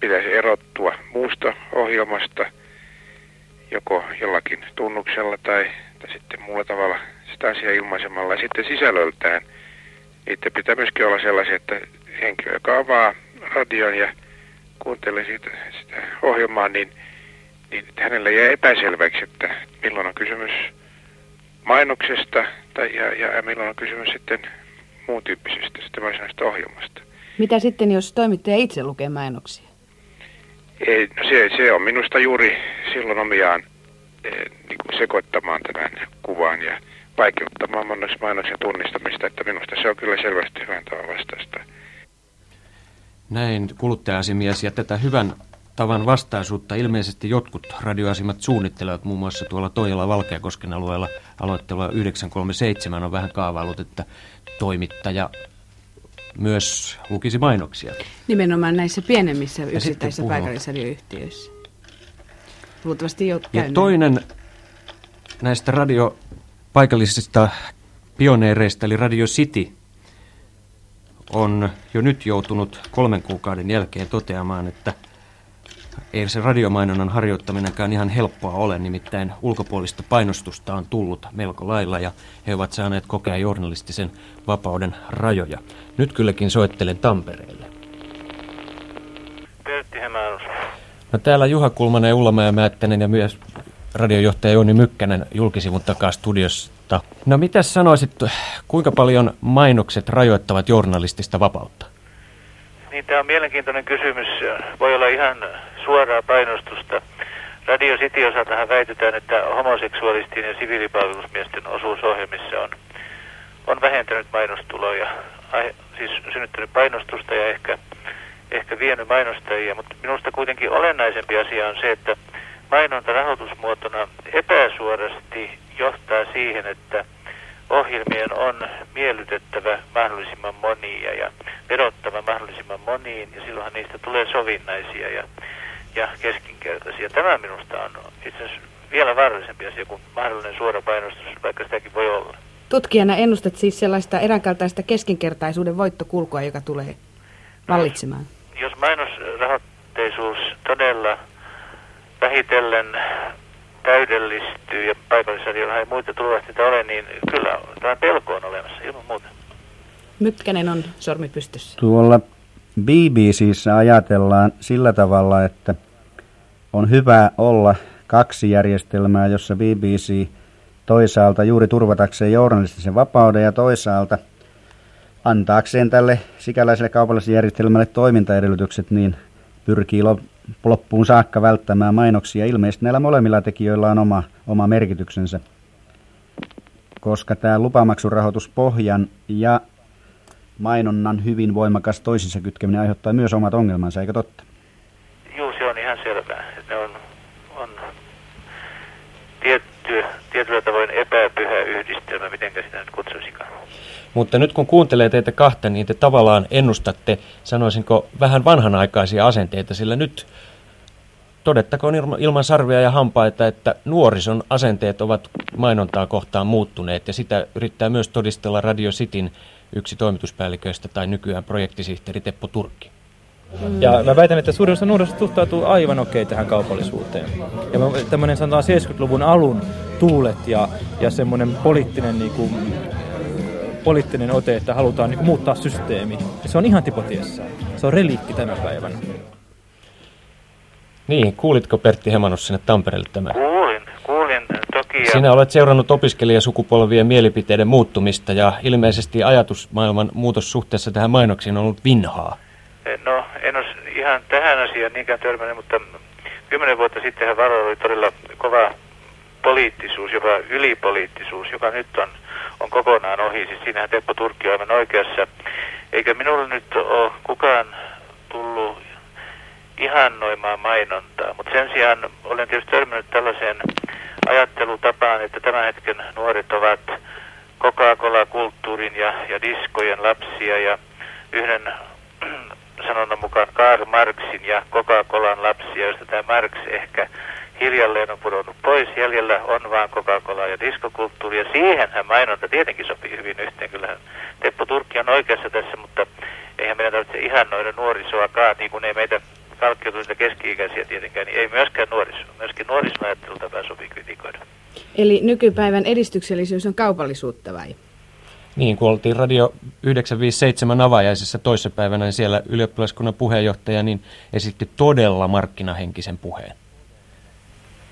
[SPEAKER 20] pitäisi erottua muusta ohjelmasta joko jollakin tunnuksella tai, tai sitten muulla tavalla sitä asiaa ilmaisemalla. Ja sitten sisällöltään niitä pitää myöskin olla sellaisia, että henkilö, joka avaa radion ja kuuntelee siitä, sitä ohjelmaa, niin, niin hänelle jää epäselväksi, että milloin on kysymys mainoksesta tai, ja, ja, ja milloin on kysymys sitten muun tyyppisestä sitten varsinaisesta ohjelmasta.
[SPEAKER 2] Mitä sitten, jos toimittaja itse lukee mainoksia?
[SPEAKER 20] Ei, no se, se on minusta juuri silloin omiaan eh, niin kuin sekoittamaan tämän kuvan ja vaikeuttamaan mainoksen tunnistamista, että minusta se on kyllä selvästi hyvän tavan vastaista.
[SPEAKER 5] Näin kuluttaja-asiamies ja tätä hyvän tavan vastaisuutta ilmeisesti jotkut radioasimat suunnittelevat muun muassa tuolla Toijala Valkeakosken alueella aloittelua 937 on vähän kaavailut, että toimittaja myös lukisi mainoksia.
[SPEAKER 2] Nimenomaan näissä pienemmissä yksittäisissä paikallisradioyhtiöissä. Luultavasti jo
[SPEAKER 5] Ja toinen näistä radio paikallisista pioneereista, eli Radio City, on jo nyt joutunut kolmen kuukauden jälkeen toteamaan, että ei se radiomainonnan harjoittaminenkaan ihan helppoa ole, nimittäin ulkopuolista painostusta on tullut melko lailla ja he ovat saaneet kokea journalistisen vapauden rajoja. Nyt kylläkin soittelen Tampereelle.
[SPEAKER 21] Pertti Hämäärus.
[SPEAKER 5] No täällä Juha Kulmanen ja Ulla Määttänen ja myös radiojohtaja Jouni Mykkänen julkisivun takaa studiosta. No mitä sanoisit, kuinka paljon mainokset rajoittavat journalistista vapautta?
[SPEAKER 21] Niin, tämä on mielenkiintoinen kysymys. Voi olla ihan suoraa painostusta. Radio City osaltahan väitetään, että homoseksualistien ja siviilipalvelusmiesten osuus ohjelmissa on, on vähentänyt mainostuloja, ai, siis synnyttänyt painostusta ja ehkä, ehkä vienyt mainostajia, mutta minusta kuitenkin olennaisempi asia on se, että mainonta rahoitusmuotona epäsuorasti johtaa siihen, että ohjelmien on miellytettävä mahdollisimman monia ja vedottava mahdollisimman moniin ja silloinhan niistä tulee sovinnaisia ja, ja keskinkertaisia. Tämä minusta on itse asiassa vielä vaarallisempi asia kuin mahdollinen suora painostus, vaikka sitäkin voi olla.
[SPEAKER 2] Tutkijana ennustat siis sellaista eräänkaltaista keskinkertaisuuden voittokulkua, joka tulee vallitsemaan.
[SPEAKER 21] Jos mainosrahoitteisuus todella vähitellen täydellistyy ja paikallisradiolla ei muita tulosteita ole, niin kyllä tämä pelko on olemassa ilman muuta.
[SPEAKER 2] Mykkänen on sormi pystyssä.
[SPEAKER 6] Tuolla BBCissä ajatellaan sillä tavalla, että on hyvä olla kaksi järjestelmää, jossa BBC toisaalta juuri turvatakseen journalistisen vapauden ja toisaalta antaakseen tälle sikäläiselle kaupalliselle järjestelmälle toimintaedellytykset, niin pyrkii loppuun saakka välttämään mainoksia. Ilmeisesti näillä molemmilla tekijöillä on oma, oma merkityksensä, koska tämä lupamaksurahoituspohjan ja mainonnan hyvin voimakas toisissa kytkeminen aiheuttaa myös omat ongelmansa, eikö totta?
[SPEAKER 21] Joo, se on ihan selvää. Ne on, on tietty, tietyllä tavoin epäpyhä yhdistelmä, miten sitä nyt kutsuisikaan.
[SPEAKER 5] Mutta nyt kun kuuntelee teitä kahta, niin te tavallaan ennustatte, sanoisinko, vähän vanhanaikaisia asenteita, sillä nyt todettakoon ilman sarvia ja hampaita, että nuorison asenteet ovat mainontaa kohtaan muuttuneet, ja sitä yrittää myös todistella Radio Cityn yksi toimituspäälliköistä tai nykyään projektisihteeri Teppo Turkki.
[SPEAKER 22] Ja mä väitän, että suurin osa nuorista suhtautuu aivan okei tähän kaupallisuuteen. Ja tämmöinen sanotaan 70-luvun alun tuulet ja, ja semmoinen poliittinen niin kuin, poliittinen ote, että halutaan niin kuin, muuttaa systeemi. Ja se on ihan tipotiessään. Se on reliikki tänä päivänä.
[SPEAKER 5] Niin, kuulitko Pertti Hemanus sinne Tampereelle tämän?
[SPEAKER 21] Kuulin, kuulin toki. Ja...
[SPEAKER 5] Sinä olet seurannut opiskelijasukupolvien mielipiteiden muuttumista ja ilmeisesti ajatusmaailman muutos suhteessa tähän mainoksiin on ollut vinhaa.
[SPEAKER 21] No, en ole ihan tähän asiaan niinkään törmännyt, mutta kymmenen vuotta sittenhän varo oli todella kova poliittisuus, jopa ylipoliittisuus, joka nyt on, on kokonaan ohi. Siis siinähän Teppo Turkki on aivan oikeassa. Eikä minulle nyt ole kukaan tullut ihannoimaan mainontaa, mutta sen sijaan olen tietysti törmännyt tällaiseen että tämän hetken nuoret ovat Coca-Cola-kulttuurin ja, ja diskojen lapsia ja yhden sanonnan mukaan Karl Marxin ja Coca-Colan lapsia, joista tämä Marx ehkä hiljalleen on pudonnut pois. Jäljellä on vain Coca-Cola ja diskokulttuuri ja siihenhän mainonta tietenkin sopii hyvin yhteen. Kyllähän Teppo Turkki on oikeassa tässä, mutta eihän meidän tarvitse ihannoida nuorisoakaan, niin kuin ei meitä kalkkeutuneita keski-ikäisiä tietenkään, niin ei myöskään nuoriso. Myöskin nuorisoajattelutapaa sopii kritikoida.
[SPEAKER 2] Eli nykypäivän edistyksellisyys on kaupallisuutta vai?
[SPEAKER 5] Niin, kun oltiin Radio 957 avajaisessa toissapäivänä, niin siellä ylioppilaskunnan puheenjohtaja niin esitti todella markkinahenkisen puheen.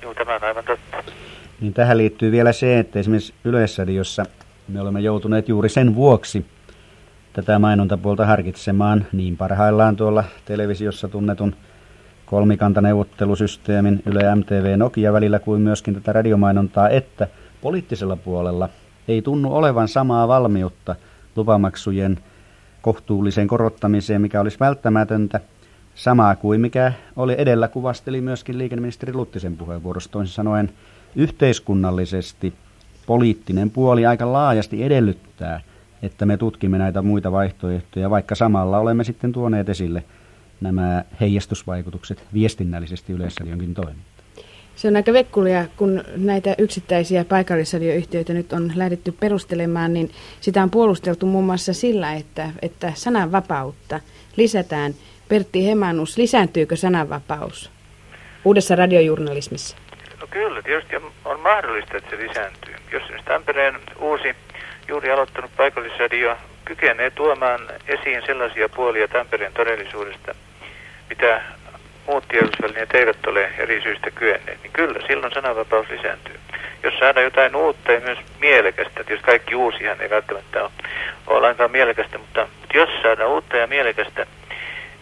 [SPEAKER 21] Joo, tämä on aivan totta.
[SPEAKER 6] Niin tähän liittyy vielä se, että esimerkiksi Yleisradiossa me olemme joutuneet juuri sen vuoksi tätä mainontapuolta harkitsemaan niin parhaillaan tuolla televisiossa tunnetun kolmikantaneuvottelusysteemin Yle MTV Nokia välillä kuin myöskin tätä radiomainontaa, että poliittisella puolella ei tunnu olevan samaa valmiutta lupamaksujen kohtuulliseen korottamiseen, mikä olisi välttämätöntä. Samaa kuin mikä oli edellä kuvasteli myöskin liikenneministeri Luttisen puheenvuorossa. Toisin sanoen yhteiskunnallisesti poliittinen puoli aika laajasti edellyttää, että me tutkimme näitä muita vaihtoehtoja, vaikka samalla olemme sitten tuoneet esille nämä heijastusvaikutukset viestinnällisesti yleisradionkin toimintaan.
[SPEAKER 2] Se on aika vekkulia, kun näitä yksittäisiä paikallisradioyhtiöitä nyt on lähdetty perustelemaan, niin sitä on puolusteltu muun muassa sillä, että, että sananvapautta lisätään. Pertti Hemanus, lisääntyykö sananvapaus uudessa radiojournalismissa?
[SPEAKER 21] No kyllä, tietysti on mahdollista, että se lisääntyy. Jos esimerkiksi Tampereen uusi, juuri aloittanut paikallisradio kykenee tuomaan esiin sellaisia puolia Tampereen todellisuudesta, mitä muut tiedotusvälineet eivät ole eri syistä kyenneet, niin kyllä silloin sananvapaus lisääntyy. Jos saadaan jotain uutta ja myös mielekästä, tietysti kaikki uusihan ei välttämättä ole, ole lainkaan mielekästä, mutta, mutta jos saadaan uutta ja mielekästä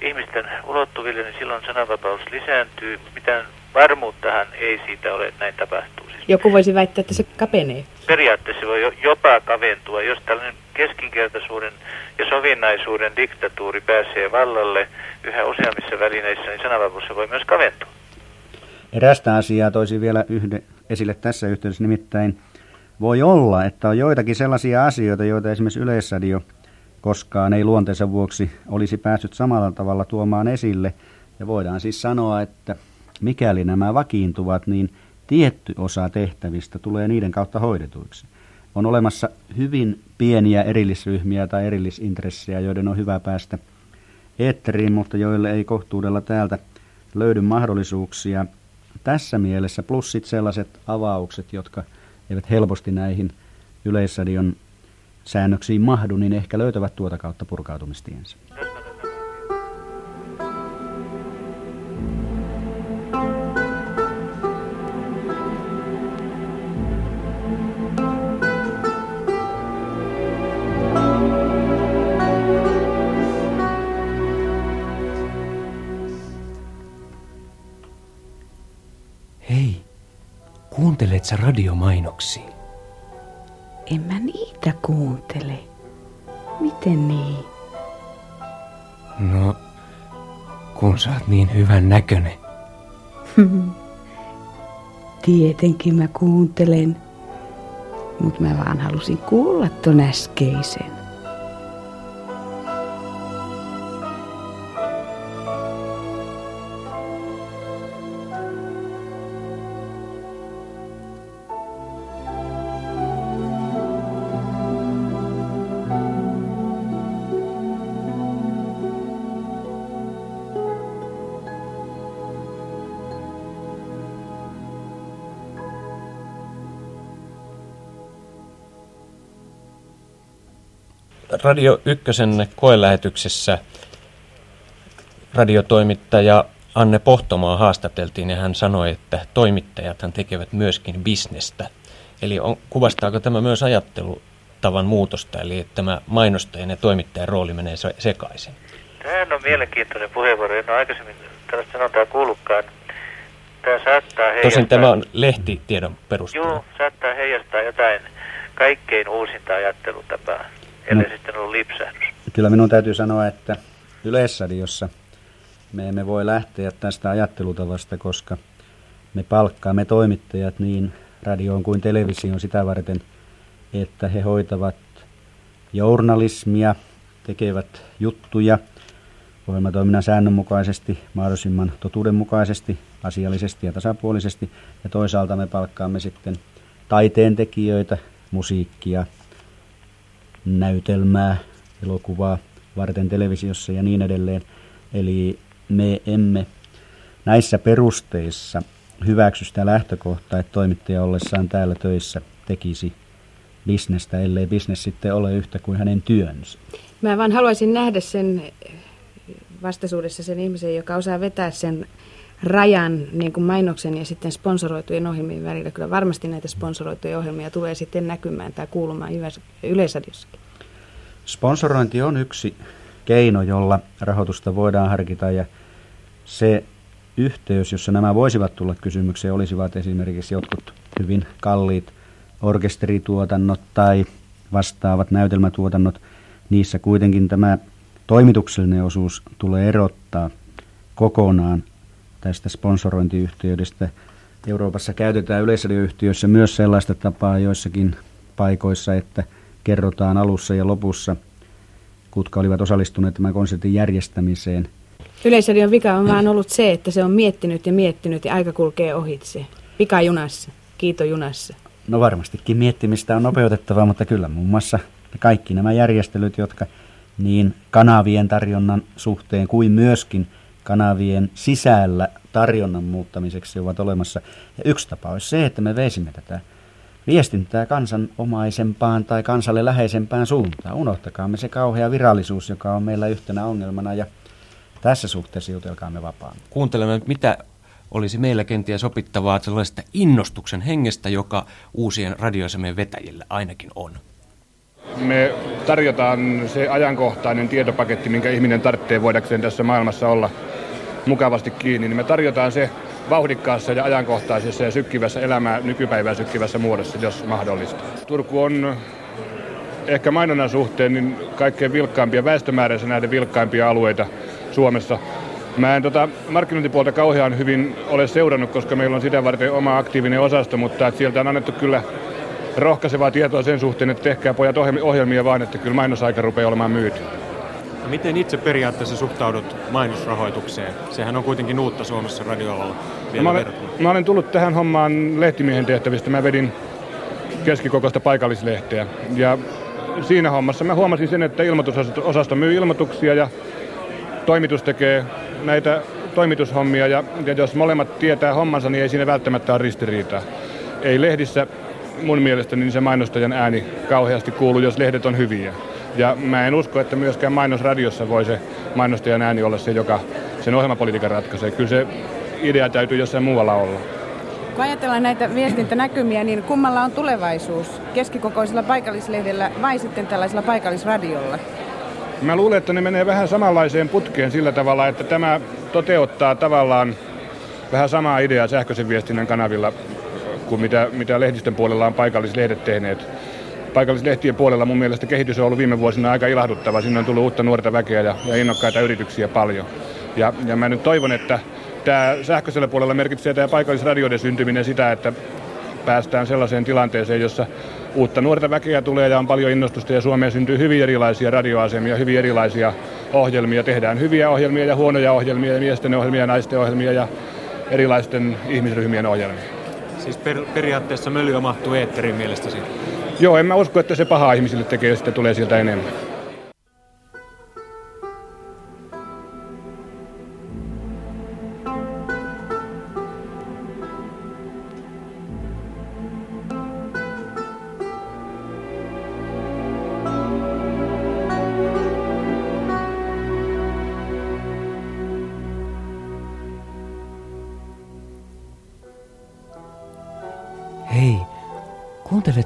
[SPEAKER 21] ihmisten ulottuville, niin silloin sananvapaus lisääntyy. Mitään varmuuttahan ei siitä ole, että näin tapahtuu. Siis
[SPEAKER 2] Joku voisi väittää, että se kapenee.
[SPEAKER 21] Periaatteessa voi jopa kaventua, jos tällainen keskinkertaisuuden ja sovinnaisuuden diktatuuri pääsee vallalle yhä useammissa välineissä, niin sananvapaus voi myös kaventua.
[SPEAKER 6] Erästä asiaa toisi vielä yhde, esille tässä yhteydessä, nimittäin voi olla, että on joitakin sellaisia asioita, joita esimerkiksi Yleisradio koskaan ei luonteensa vuoksi olisi päässyt samalla tavalla tuomaan esille. Ja voidaan siis sanoa, että mikäli nämä vakiintuvat, niin tietty osa tehtävistä tulee niiden kautta hoidetuiksi. On olemassa hyvin pieniä erillisryhmiä tai erillisintressejä, joiden on hyvä päästä eetteriin, mutta joille ei kohtuudella täältä löydy mahdollisuuksia. Tässä mielessä plussit sellaiset avaukset, jotka eivät helposti näihin yleisradion säännöksiin mahdu, niin ehkä löytävät tuota kautta purkautumistiensä.
[SPEAKER 5] Sä radiomainoksia?
[SPEAKER 2] En mä niitä kuuntele. Miten niin?
[SPEAKER 5] No, kun sä oot niin hyvän näköinen.
[SPEAKER 2] Tietenkin mä kuuntelen. Mutta mä vaan halusin kuulla ton äskeisen.
[SPEAKER 5] Radio Ykkösen koelähetyksessä radiotoimittaja Anne Pohtomaa haastateltiin ja hän sanoi, että toimittajathan tekevät myöskin bisnestä. Eli on, kuvastaako tämä myös ajattelutavan muutosta, eli että tämä mainostajan ja toimittajan rooli menee sekaisin?
[SPEAKER 21] Tämä on mielenkiintoinen puheenvuoro. En ole aikaisemmin tällaista sanontaa kuullutkaan. Tämä saattaa heijastaa...
[SPEAKER 5] Tosin tämä on lehtitiedon perusteella.
[SPEAKER 21] Joo, saattaa heijastaa jotain kaikkein uusinta ajattelutapaa ellei no. sitten ollut lipsähdys.
[SPEAKER 6] Kyllä minun täytyy sanoa, että Yleisradiossa me emme voi lähteä tästä ajattelutavasta, koska me palkkaamme toimittajat niin radioon kuin televisioon sitä varten, että he hoitavat journalismia, tekevät juttuja ohjelmatoiminnan säännönmukaisesti, mahdollisimman totuudenmukaisesti, asiallisesti ja tasapuolisesti. Ja toisaalta me palkkaamme sitten taiteentekijöitä, musiikkia, näytelmää, elokuvaa, varten televisiossa ja niin edelleen. Eli me emme näissä perusteissa hyväksy sitä lähtökohtaa, että toimittaja ollessaan täällä töissä tekisi bisnestä, ellei bisnes sitten ole yhtä kuin hänen työnsä.
[SPEAKER 2] Mä vaan haluaisin nähdä sen vastaisuudessa sen ihmisen, joka osaa vetää sen rajan niin kuin mainoksen ja sitten sponsoroitujen ohjelmien välillä. Kyllä varmasti näitä sponsoroituja ohjelmia tulee sitten näkymään tai kuulumaan yleisradiossakin.
[SPEAKER 6] Sponsorointi on yksi keino, jolla rahoitusta voidaan harkita ja se yhteys, jossa nämä voisivat tulla kysymykseen, olisivat esimerkiksi jotkut hyvin kalliit orkesterituotannot tai vastaavat näytelmätuotannot. Niissä kuitenkin tämä toimituksellinen osuus tulee erottaa kokonaan tästä sponsorointiyhteydestä. Euroopassa käytetään yleisradioyhtiöissä myös sellaista tapaa joissakin paikoissa, että kerrotaan alussa ja lopussa, kutka olivat osallistuneet tämän konsertin järjestämiseen.
[SPEAKER 2] Yleisradion vika on vaan ollut se, että se on miettinyt ja miettinyt ja aika kulkee ohitse. junassa, kiito junassa.
[SPEAKER 6] No varmastikin miettimistä on nopeutettava, mutta kyllä muun muassa kaikki nämä järjestelyt, jotka niin kanavien tarjonnan suhteen kuin myöskin kanavien sisällä tarjonnan muuttamiseksi ovat olemassa. Ja yksi tapa olisi se, että me veisimme tätä viestintää kansanomaisempaan tai kansalle läheisempään suuntaan. Unohtakaamme se kauhea virallisuus, joka on meillä yhtenä ongelmana ja tässä suhteessa jutelkaamme vapaan.
[SPEAKER 3] Kuuntelemme, mitä olisi meillä kenties opittavaa sellaista innostuksen hengestä, joka uusien radioasemien vetäjillä ainakin on.
[SPEAKER 23] Me tarjotaan se ajankohtainen tietopaketti, minkä ihminen tarvitsee voidakseen tässä maailmassa olla mukavasti kiinni, niin me tarjotaan se vauhdikkaassa ja ajankohtaisessa ja sykkivässä elämää nykypäivää sykkivässä muodossa, jos mahdollista. Turku on ehkä mainonnan suhteen niin kaikkein vilkkaimpia, väestömääränsä näiden vilkkaimpia alueita Suomessa. Mä en tota markkinointipuolta kauhean hyvin ole seurannut, koska meillä on sitä varten oma aktiivinen osasto, mutta sieltä on annettu kyllä rohkaisevaa tietoa sen suhteen, että tehkää pojat ohjelmia vaan, että kyllä mainosaika rupeaa olemaan myyty.
[SPEAKER 24] Miten itse periaatteessa suhtaudut mainosrahoitukseen? Sehän on kuitenkin uutta Suomessa radioalalla vielä
[SPEAKER 23] no, mä, olen, mä olen tullut tähän hommaan lehtimiehen tehtävistä. Mä vedin keskikokoista paikallislehteä. Ja siinä hommassa mä huomasin sen, että ilmoitusosasto myy ilmoituksia ja toimitus tekee näitä toimitushommia. Ja, ja jos molemmat tietää hommansa, niin ei siinä välttämättä ole ristiriitaa. Ei lehdissä mun mielestä niin se mainostajan ääni kauheasti kuuluu, jos lehdet on hyviä. Ja mä en usko, että myöskään mainosradiossa voi se mainostajan ääni olla se, joka sen ohjelmapolitiikan ratkaisee. Kyllä se idea täytyy jossain muualla olla.
[SPEAKER 2] Kun ajatellaan näitä viestintänäkymiä, niin kummalla on tulevaisuus? Keskikokoisella paikallislehdellä vai sitten tällaisella paikallisradiolla?
[SPEAKER 23] Mä luulen, että ne menee vähän samanlaiseen putkeen sillä tavalla, että tämä toteuttaa tavallaan vähän samaa ideaa sähköisen viestinnän kanavilla kuin mitä, mitä lehdistön puolella on paikallislehdet tehneet paikallislehtien puolella mun mielestä kehitys on ollut viime vuosina aika ilahduttava. Sinne on tullut uutta nuorta väkeä ja, ja innokkaita yrityksiä paljon. Ja, ja mä nyt toivon, että tämä sähköisellä puolella merkitsee tämä paikallisradioiden syntyminen sitä, että päästään sellaiseen tilanteeseen, jossa uutta nuorta väkeä tulee ja on paljon innostusta ja Suomeen syntyy hyvin erilaisia radioasemia, hyvin erilaisia ohjelmia. Tehdään hyviä ohjelmia ja huonoja ohjelmia ja miesten ohjelmia ja naisten ohjelmia ja erilaisten ihmisryhmien ohjelmia.
[SPEAKER 24] Siis per, periaatteessa mölyä mahtuu eetterin mielestäsi?
[SPEAKER 23] Joo, en mä usko, että se paha ihmisille tekee, jos sitä tulee sieltä enemmän.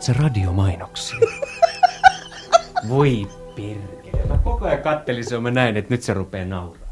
[SPEAKER 3] Se radiomainoksia? Voi perkele. Mä koko ajan kattelin se, mä näin, että nyt se rupeaa nauraa.